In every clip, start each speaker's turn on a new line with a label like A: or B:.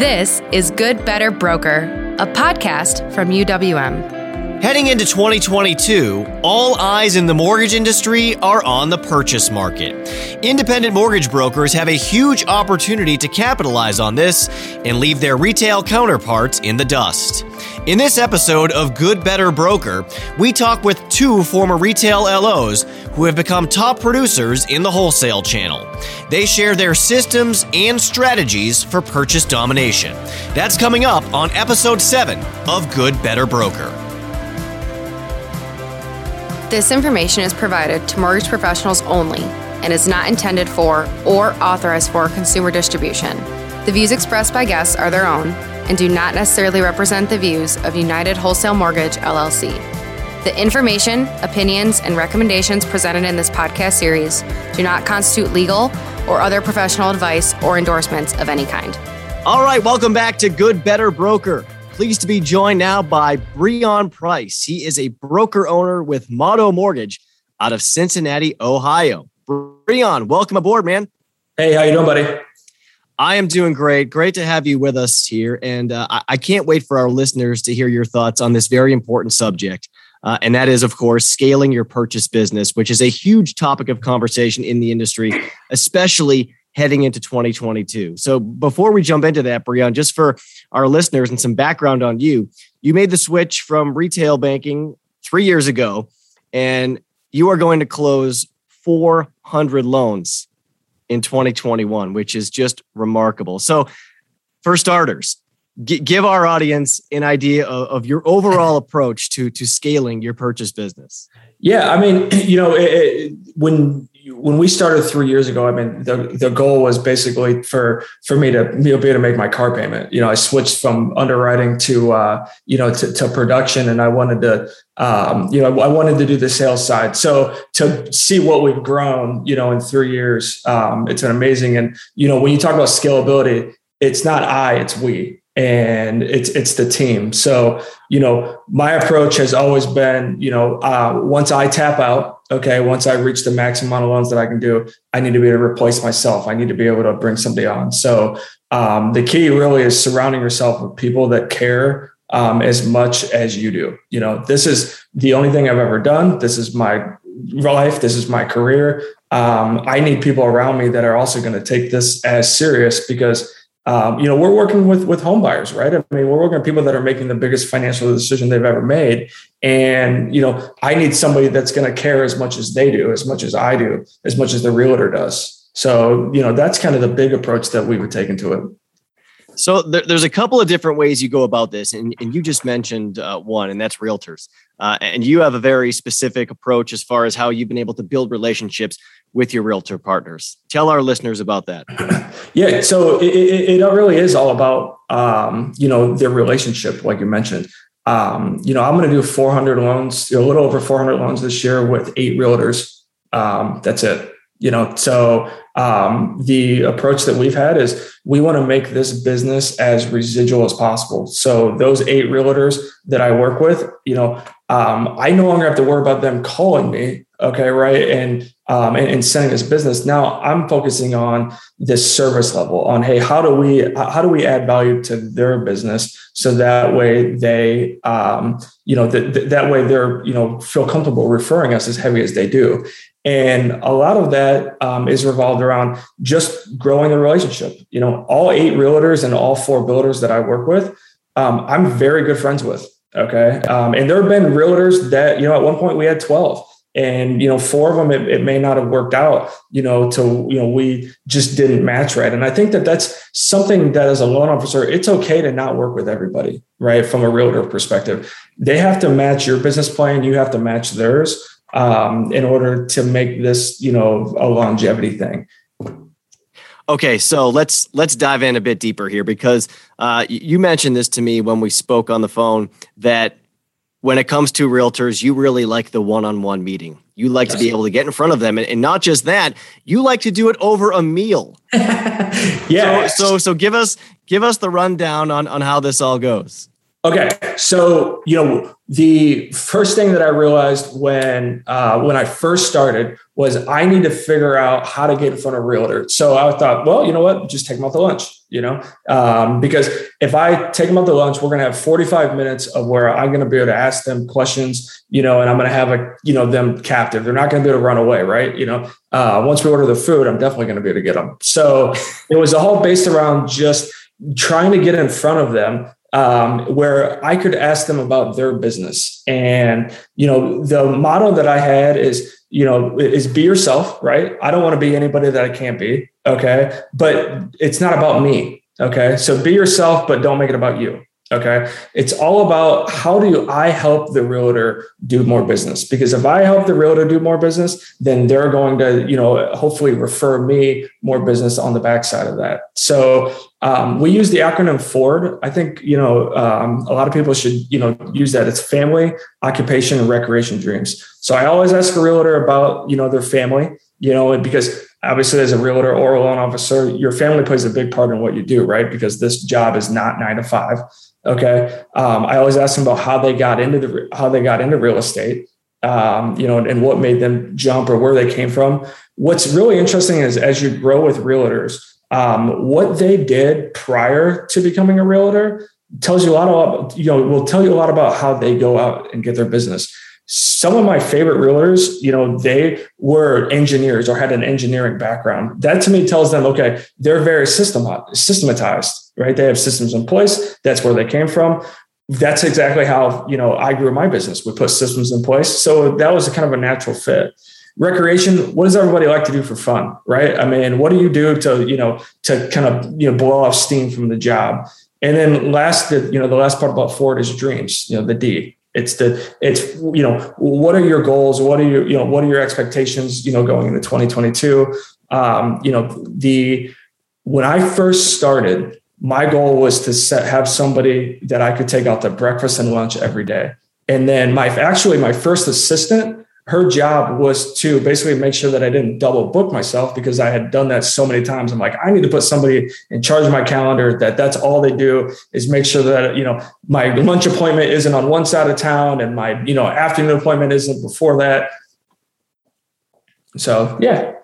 A: This is Good Better Broker, a podcast from UWM.
B: Heading into 2022, all eyes in the mortgage industry are on the purchase market. Independent mortgage brokers have a huge opportunity to capitalize on this and leave their retail counterparts in the dust. In this episode of Good Better Broker, we talk with two former retail LOs who have become top producers in the wholesale channel. They share their systems and strategies for purchase domination. That's coming up on episode 7 of Good Better Broker.
A: This information is provided to mortgage professionals only and is not intended for or authorized for consumer distribution. The views expressed by guests are their own and do not necessarily represent the views of United Wholesale Mortgage LLC. The information, opinions, and recommendations presented in this podcast series do not constitute legal or other professional advice or endorsements of any kind.
B: All right, welcome back to Good Better Broker. Pleased to be joined now by Breon Price. He is a broker owner with Motto Mortgage out of Cincinnati, Ohio. Breon, welcome aboard, man.
C: Hey, how you doing, buddy?
B: I am doing great. Great to have you with us here, and uh, I can't wait for our listeners to hear your thoughts on this very important subject. Uh, and that is, of course, scaling your purchase business, which is a huge topic of conversation in the industry, especially heading into 2022. So before we jump into that, Breon, just for our listeners and some background on you, you made the switch from retail banking three years ago, and you are going to close 400 loans in 2021, which is just remarkable. So, for starters, g- give our audience an idea of, of, your overall approach to to scaling your purchase business.
C: Yeah, I mean, you know, it, it, when when we started three years ago, I mean, the, the goal was basically for for me to be able to make my car payment. You know, I switched from underwriting to uh, you know to, to production, and I wanted to um, you know I wanted to do the sales side. So to see what we've grown, you know, in three years, um, it's an amazing. And you know, when you talk about scalability, it's not I, it's we and it's it's the team. So you know, my approach has always been, you know, uh, once I tap out, okay, once I reach the maximum amount of loans that I can do, I need to be able to replace myself. I need to be able to bring somebody on. So um, the key really is surrounding yourself with people that care um, as much as you do. You know, this is the only thing I've ever done. This is my life. This is my career. Um, I need people around me that are also going to take this as serious because um, you know, we're working with with home buyers, right? I mean, we're working with people that are making the biggest financial decision they've ever made, and you know, I need somebody that's going to care as much as they do, as much as I do, as much as the realtor does. So, you know, that's kind of the big approach that we would take into it.
B: So there, there's a couple of different ways you go about this, and, and you just mentioned uh, one, and that's realtors. Uh, and you have a very specific approach as far as how you've been able to build relationships with your realtor partners. Tell our listeners about that.
C: yeah, so it, it, it really is all about um, you know their relationship, like you mentioned. Um, you know, I'm going to do 400 loans, a little over 400 loans this year with eight realtors. Um, that's it. You know, so um, the approach that we've had is we want to make this business as residual as possible. So those eight realtors that I work with, you know, um, I no longer have to worry about them calling me. Okay, right, and um, and, and sending this business. Now I'm focusing on this service level on hey, how do we how do we add value to their business so that way they um, you know that that way they're you know feel comfortable referring us as heavy as they do. And a lot of that um, is revolved around just growing the relationship. You know, all eight realtors and all four builders that I work with, um, I'm very good friends with. Okay. Um, and there have been realtors that, you know, at one point we had 12 and, you know, four of them, it, it may not have worked out, you know, to, you know, we just didn't match right. And I think that that's something that as a loan officer, it's okay to not work with everybody, right? From a realtor perspective, they have to match your business plan. You have to match theirs um, in order to make this, you know, a longevity thing.
B: Okay, so let's let's dive in a bit deeper here because uh, you mentioned this to me when we spoke on the phone that when it comes to realtors, you really like the one-on-one meeting. You like yes. to be able to get in front of them, and, and, not just that, you like to do it over a meal.
C: yeah.
B: So, so, so give us give us the rundown on on how this all goes.
C: Okay, so you know the first thing that I realized when uh, when I first started was I need to figure out how to get in front of realtors. So I thought, well, you know what, just take them out to lunch. You know, um, because if I take them out to lunch, we're going to have 45 minutes of where I'm going to be able to ask them questions. You know, and I'm going to have a you know them captive. They're not going to be able to run away, right? You know, uh, once we order the food, I'm definitely going to be able to get them. So it was all based around just trying to get in front of them um, where I could ask them about their business. And, you know, the motto that I had is, you know, is be yourself, right? I don't want to be anybody that I can't be. Okay. But it's not about me. Okay. So be yourself, but don't make it about you. Okay. It's all about how do I help the realtor do more business? Because if I help the realtor do more business, then they're going to, you know, hopefully refer me more business on the backside of that. So um, we use the acronym FORD. I think, you know, um, a lot of people should, you know, use that. It's family, occupation, and recreation dreams. So I always ask a realtor about, you know, their family, you know, because obviously as a realtor or a loan officer, your family plays a big part in what you do, right? Because this job is not nine to five. Okay. Um, I always ask them about how they got into the how they got into real estate. Um, you know, and what made them jump or where they came from. What's really interesting is as you grow with realtors, um, what they did prior to becoming a realtor tells you a lot about, you know, will tell you a lot about how they go out and get their business some of my favorite realtors, you know, they were engineers or had an engineering background. That to me tells them, okay, they're very systematized, right? They have systems in place. That's where they came from. That's exactly how, you know, I grew my business. We put systems in place. So that was kind of a natural fit. Recreation, what does everybody like to do for fun, right? I mean, what do you do to, you know, to kind of, you know, blow off steam from the job? And then last, the, you know, the last part about FORD is dreams, you know, the D it's the it's you know what are your goals? What are your you know what are your expectations you know going into 2022 um, you know the when i first started my goal was to set, have somebody that i could take out to breakfast and lunch every day. And then my actually my first assistant her job was to basically make sure that I didn't double book myself because I had done that so many times. I'm like, I need to put somebody in charge of my calendar that that's all they do is make sure that, you know, my lunch appointment isn't on one side of town and my, you know, afternoon appointment isn't before that. So, yeah.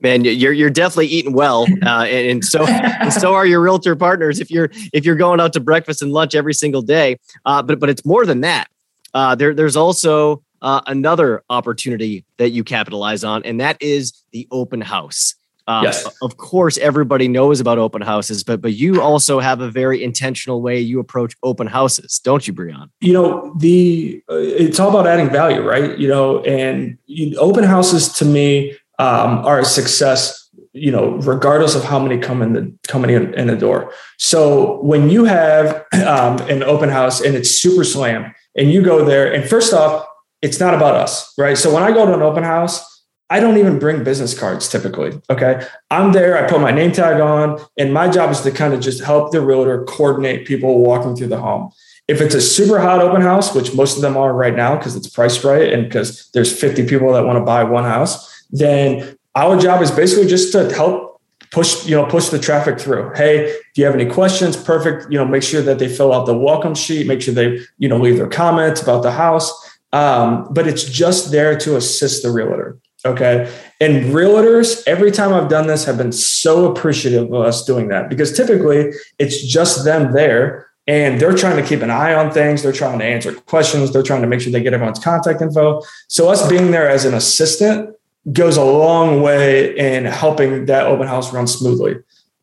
B: Man, you're you're definitely eating well, uh, and, and, so and so are your realtor partners. If you're if you're going out to breakfast and lunch every single day, uh, but but it's more than that. Uh, there there's also uh, another opportunity that you capitalize on, and that is the open house. Um, yes. Of course, everybody knows about open houses, but but you also have a very intentional way you approach open houses, don't you, Breon?
C: You know, the uh, it's all about adding value, right? You know, and you, open houses to me um, are a success. You know, regardless of how many come in the coming in, in the door. So when you have um, an open house and it's super slam, and you go there, and first off, it's not about us, right? So when I go to an open house, I don't even bring business cards typically. Okay. I'm there, I put my name tag on, and my job is to kind of just help the realtor coordinate people walking through the home. If it's a super hot open house, which most of them are right now because it's priced right and because there's 50 people that want to buy one house, then our job is basically just to help push, you know, push the traffic through. Hey, do you have any questions, perfect. You know, make sure that they fill out the welcome sheet, make sure they, you know, leave their comments about the house um, but it's just there to assist the realtor. Okay. And realtors, every time I've done this, have been so appreciative of us doing that because typically it's just them there and they're trying to keep an eye on things. They're trying to answer questions. They're trying to make sure they get everyone's contact info. So, us being there as an assistant goes a long way in helping that open house run smoothly.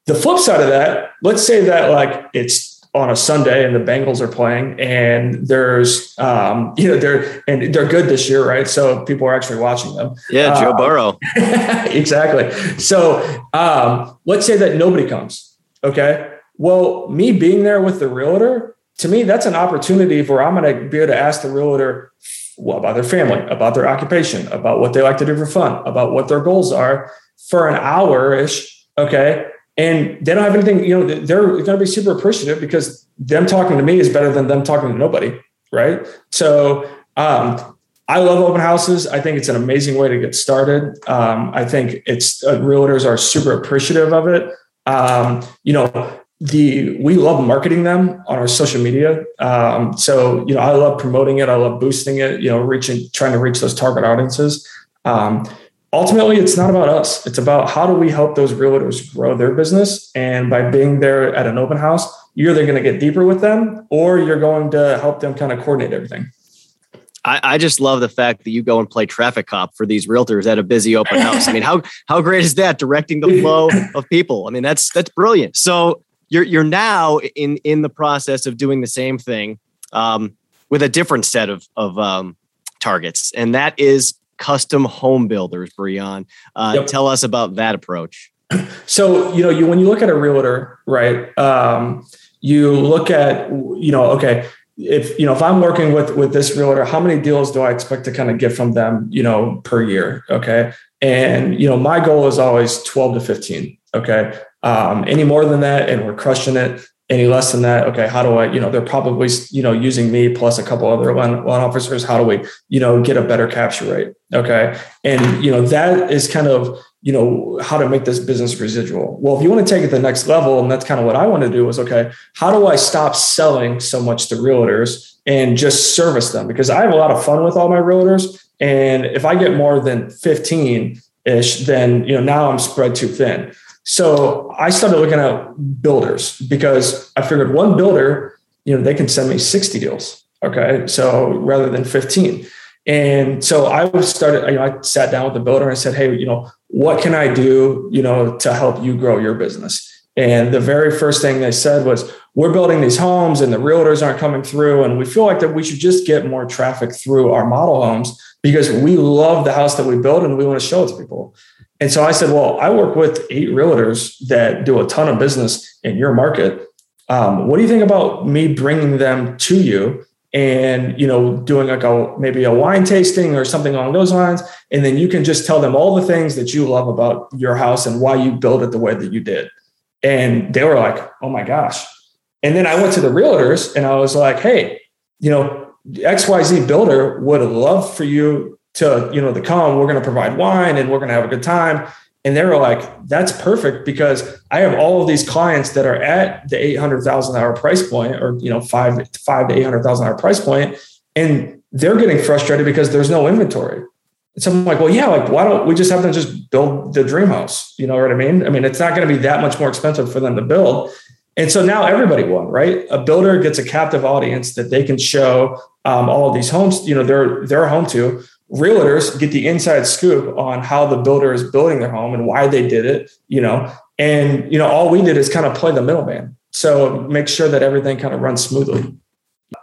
C: The flip side of that, let's say that like it's on a Sunday and the Bengals are playing and there's um, you know they're and they're good this year, right? So people are actually watching them.
B: Yeah, Joe uh, Burrow.
C: exactly. So um, let's say that nobody comes. Okay. Well, me being there with the realtor, to me, that's an opportunity where I'm going to be able to ask the realtor well, about their family, about their occupation, about what they like to do for fun, about what their goals are for an hour ish. Okay and they don't have anything you know they're going to be super appreciative because them talking to me is better than them talking to nobody right so um, i love open houses i think it's an amazing way to get started um, i think it's uh, realtors are super appreciative of it um, you know the we love marketing them on our social media. Um, so you know, I love promoting it. I love boosting it. You know, reaching, trying to reach those target audiences. Ultimately, it's not about us. It's about how do we help those realtors grow their business. And by being there at an open house, you're either going to get deeper with them, or you're going to help them kind of coordinate everything.
B: I, I, just love the fact that you go and play traffic cop for these realtors at a busy open house. I mean, how how great is that? Directing the flow of people. I mean, that's that's brilliant. So you're you're now in in the process of doing the same thing um, with a different set of of um, targets, and that is custom home builders. Breon, uh, yep. tell us about that approach.
C: So you know, you when you look at a realtor, right? Um, you look at you know, okay, if you know if i'm working with with this realtor how many deals do i expect to kind of get from them you know per year okay and you know my goal is always 12 to 15 okay um, any more than that and we're crushing it any less than that okay how do i you know they're probably you know using me plus a couple other loan, loan officers. How do we you know get a better capture rate? Okay. And you know that is kind of you know how to make this business residual. Well if you want to take it to the next level and that's kind of what i want to do is okay how do i stop selling so much to realtors and just service them? Because i have a lot of fun with all my realtors and if i get more than 15 ish then you know now i'm spread too thin so I started looking at builders because I figured one builder, you know, they can send me 60 deals. Okay. So rather than 15. And so I started, you know, I sat down with the builder and I said, Hey, you know, what can I do, you know, to help you grow your business? And the very first thing they said was, we're building these homes and the realtors aren't coming through. And we feel like that we should just get more traffic through our model homes because we love the house that we build and we want to show it to people. And so I said, well, I work with eight realtors that do a ton of business in your market. Um, what do you think about me bringing them to you and you know doing like a maybe a wine tasting or something along those lines? And then you can just tell them all the things that you love about your house and why you built it the way that you did. And they were like oh my gosh. And then i went to the realtors and i was like hey you know xyz builder would love for you to you know the come we're going to provide wine and we're going to have a good time. And they were like that's perfect because i have all of these clients that are at the 800000 hour price point or you know five five to 800000 hour price point and they're getting frustrated because there's no inventory. And so i'm like well yeah like why don't we just have them just build the dream house? You know what i mean? I mean it's not going to be that much more expensive for them to build. And so now everybody won, right? A builder gets a captive audience that they can show um, all of these homes, you know, they're they're home to realtors get the inside scoop on how the builder is building their home and why they did it, you know, and you know, all we did is kind of play the middleman. So make sure that everything kind of runs smoothly.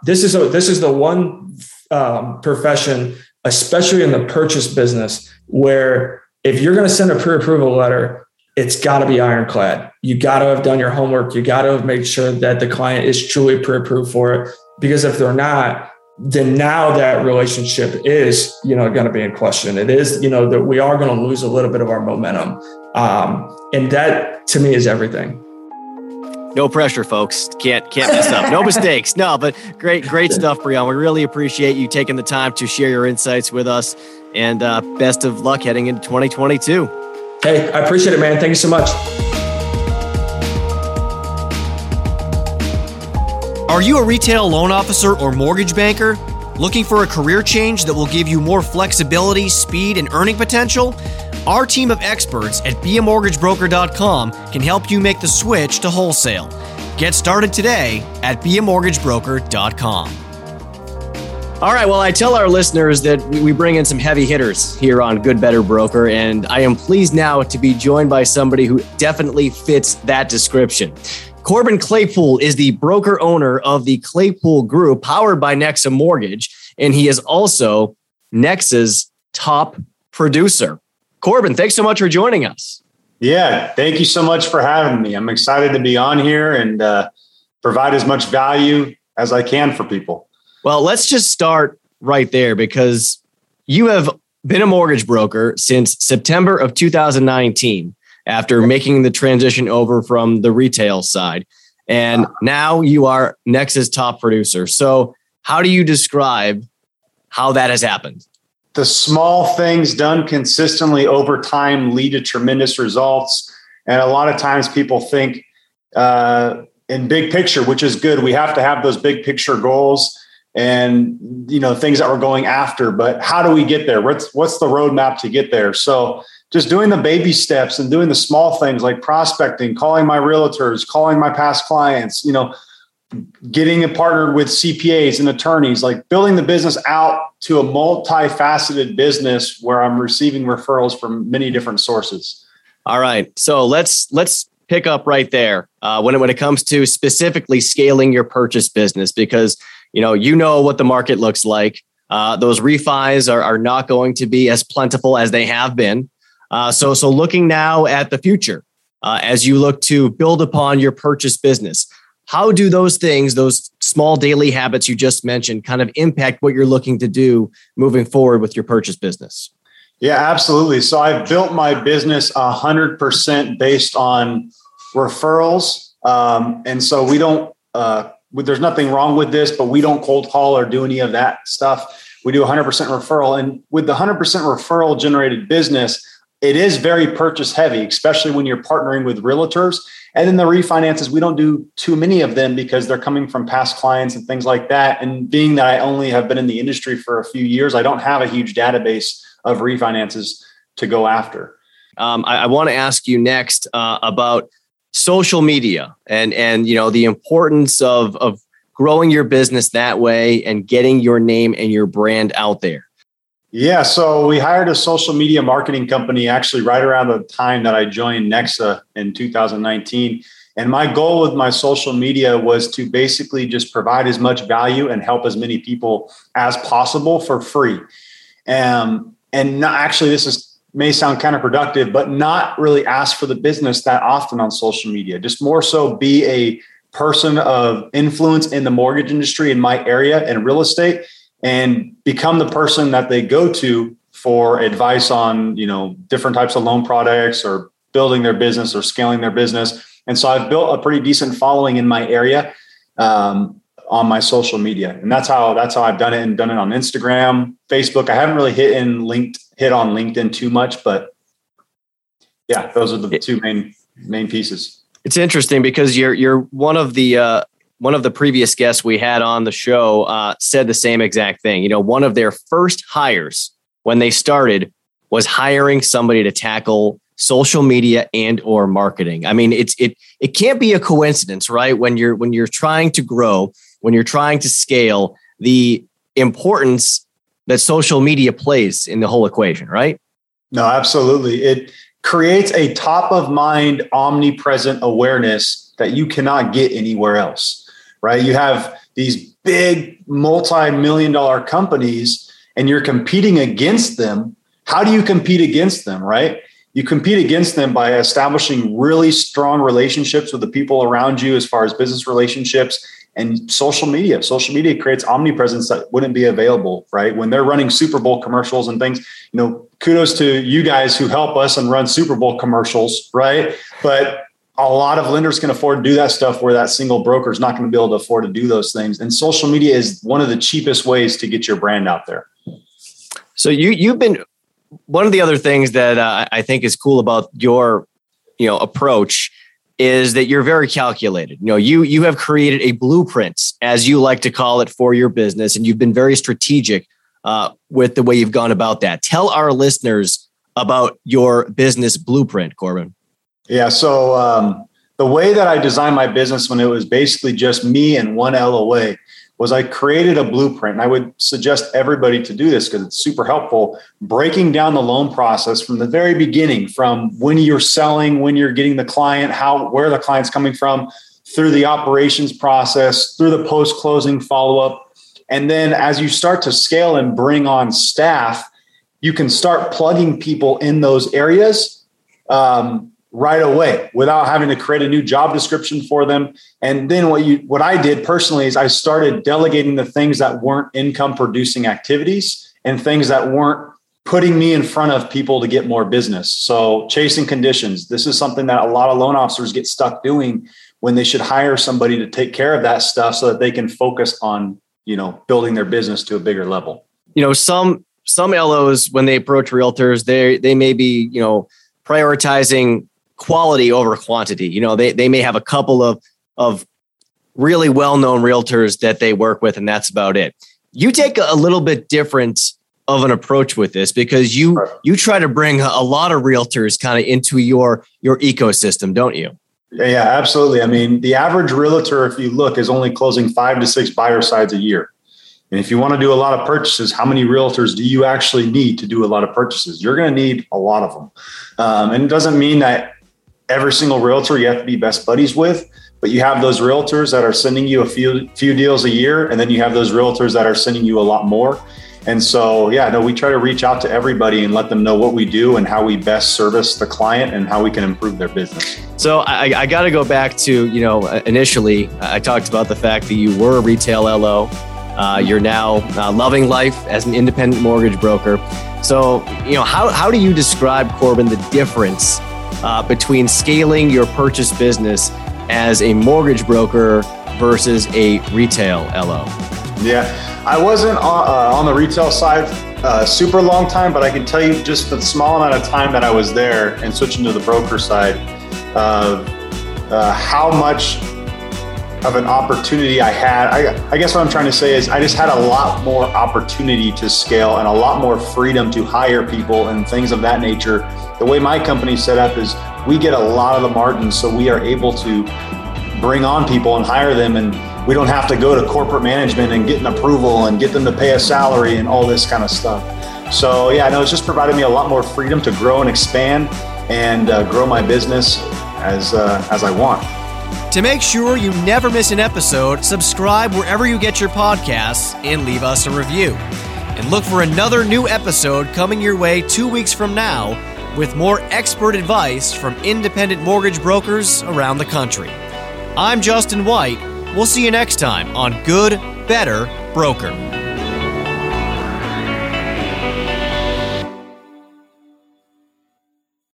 C: This is a, this is the one um, profession, especially in the purchase business, where if you're going to send a pre-approval letter, it's got to be ironclad. You got to have done your homework. You got to have made sure that the client is truly pre-approved for it. Because if they're not, then now that relationship is you know going to be in question. It is you know that we are going to lose a little bit of our momentum. Um, and that to me is everything.
B: No pressure folks. Can't can't mess up. No mistakes. No but great great stuff breon. We really appreciate you taking the time to share your insights with us. And uh, best of luck heading into 2022
C: hey i appreciate it man. Thank you so much
D: Are you a retail loan officer or mortgage banker? Looking for a career change that will give you more flexibility, speed, and earning potential? Our team of experts at beamortgagebroker.com can help you make the switch to wholesale. Get started today at beamortgagebroker.com.
B: All right. Well, I tell our listeners that we bring in some heavy hitters here on Good Better Broker, and I am pleased now to be joined by somebody who definitely fits that description. Corbin Claypool is the broker owner of the Claypool Group, powered by Nexa Mortgage, and he is also Nexa's top producer. Corbin, thanks so much for joining us.
E: Yeah, thank you so much for having me. I'm excited to be on here and uh, provide as much value as I can for people.
B: Well, let's just start right there because you have been a mortgage broker since September of 2019 after making the transition over from the retail side. And now you are Nexa's top producer. So, how do you describe how that has happened?
E: The small things done consistently over time lead to tremendous results. And a lot of times people think uh, in big picture, which is good. We have to have those big picture goals and you know things that we're going after. But how do we get there? What's what's the roadmap to get there? So just doing the baby steps and doing the small things like prospecting, calling my realtors, calling my past clients, you know, getting a partner with CPAs and attorneys, like building the business out to a multifaceted business where I'm receiving referrals from many different sources.
B: All right. So let's let's pick up right there uh, when it, when it comes to specifically scaling your purchase business because you know you know what the market looks like. Uh, those refis are, are not going to be as plentiful as they have been. Uh, so so looking now at the future uh, as you look to build upon your purchase business, how do those things, those small daily habits you just mentioned, kind of impact what you're looking to do moving forward with your purchase business?
E: Yeah, absolutely. So I've built my business 100% based on referrals. Um, and so we don't, uh, there's nothing wrong with this, but we don't cold call or do any of that stuff. We do 100% referral. And with the 100% referral generated business, it is very purchase heavy, especially when you're partnering with realtors. And then the refinances, we don't do too many of them because they're coming from past clients and things like that. And being that I only have been in the industry for a few years, I don't have a huge database of refinances to go after.
B: Um, I, I want to ask you next uh, about social media and and you know the importance of of growing your business that way and getting your name and your brand out there.
E: Yeah, so we hired a social media marketing company actually right around the time that I joined Nexa in 2019. And my goal with my social media was to basically just provide as much value and help as many people as possible for free. Um, and not actually this is may sound counterproductive, but not really ask for the business that often on social media. Just more so be a person of influence in the mortgage industry in my area and real estate and become the person that they go to for advice on, you know, different types of loan products or building their business or scaling their business. And so I've built a pretty decent following in my area. Um, on my social media. And that's how that's how I've done it and done it on Instagram, Facebook. I haven't really hit in linked hit on LinkedIn too much, but yeah, those are the two main main pieces.
B: It's interesting because you're you're one of the uh, one of the previous guests we had on the show uh, said the same exact thing. You know, one of their first hires when they started was hiring somebody to tackle social media and or marketing. I mean, it's it it can't be a coincidence, right? When you're when you're trying to grow, when you're trying to scale the importance that social media plays in the whole equation, right?
E: No, absolutely. It creates a top of mind, omnipresent awareness that you cannot get anywhere else, right? You have these big multi million dollar companies and you're competing against them. How do you compete against them, right? You compete against them by establishing really strong relationships with the people around you as far as business relationships and social media. Social media creates omnipresence that wouldn't be available, right? When they're running Super Bowl commercials and things, you know, kudos to you guys who help us and run Super Bowl commercials, right? But a lot of lenders can afford to do that stuff where that single broker is not going to be able to afford to do those things. And social media is one of the cheapest ways to get your brand out there.
B: So you you've been one of the other things that uh, I think is cool about your you know approach is that you're very calculated. You know, you you have created a blueprint, as you like to call it, for your business, and you've been very strategic uh, with the way you've gone about that. Tell our listeners about your business blueprint, Corbin.
E: Yeah. So um, the way that I designed my business when it was basically just me and one LOA was I created a blueprint. And I would suggest everybody to do this because it's super helpful. Breaking down the loan process from the very beginning, from when you're selling, when you're getting the client, how where the client's coming from, through the operations process, through the post-closing follow-up. And then as you start to scale and bring on staff, you can start plugging people in those areas. Um, right away without having to create a new job description for them. And then what you what I did personally is I started delegating the things that weren't income producing activities and things that weren't putting me in front of people to get more business. So chasing conditions. This is something that a lot of loan officers get stuck doing when they should hire somebody to take care of that stuff so that they can focus on, you know, building their business to a bigger level.
B: You know, some some LOs when they approach realtors, they they may be, you know, prioritizing quality over quantity. You know, they they may have a couple of of really well-known realtors that they work with and that's about it. You take a little bit different of an approach with this because you you try to bring a lot of realtors kind of into your your ecosystem, don't you?
E: Yeah, absolutely. I mean, the average realtor, if you look, is only closing five to six buyer sides a year. And if you want to do a lot of purchases, how many realtors do you actually need to do a lot of purchases? You're going to need a lot of them. Um, and it doesn't mean that every single realtor you have to be best buddies with, but you have those realtors that are sending you a few few deals a year, and then you have those realtors that are sending you a lot more. And so, yeah, no, we try to reach out to everybody and let them know what we do and how we best service the client and how we can improve their business.
B: So I, I got to go back to, you know, initially I talked about the fact that you were a retail LO. Uh, you're now uh, loving life as an independent mortgage broker. So, you know, how, how do you describe, Corbin, the difference uh, between scaling your purchase business as a mortgage broker versus a retail LO?
E: Yeah, I wasn't on, uh, on the retail side uh, super long time, but I can tell you just the small amount of time that I was there and switching to the broker side, uh, how much of an opportunity I had. I, I, guess what I'm trying to say is I just had a lot more opportunity to scale and a lot more freedom to hire people and things of that nature. The way my company's set up is we get a lot of the margins, so we are able to bring on people and hire them and we don't have to go to corporate management and get an approval and get them to pay a salary and all this kind of stuff. So yeah, no, it's just provided me a lot more freedom to grow and expand and uh, grow my business as uh, as I want.
D: To make sure you never miss an episode, subscribe wherever you get your podcasts and leave us a review. And look for another new episode coming your way two weeks from now with more expert advice from independent mortgage brokers around the country. I'm Justin White We'll see you next time on Good, Better Broker.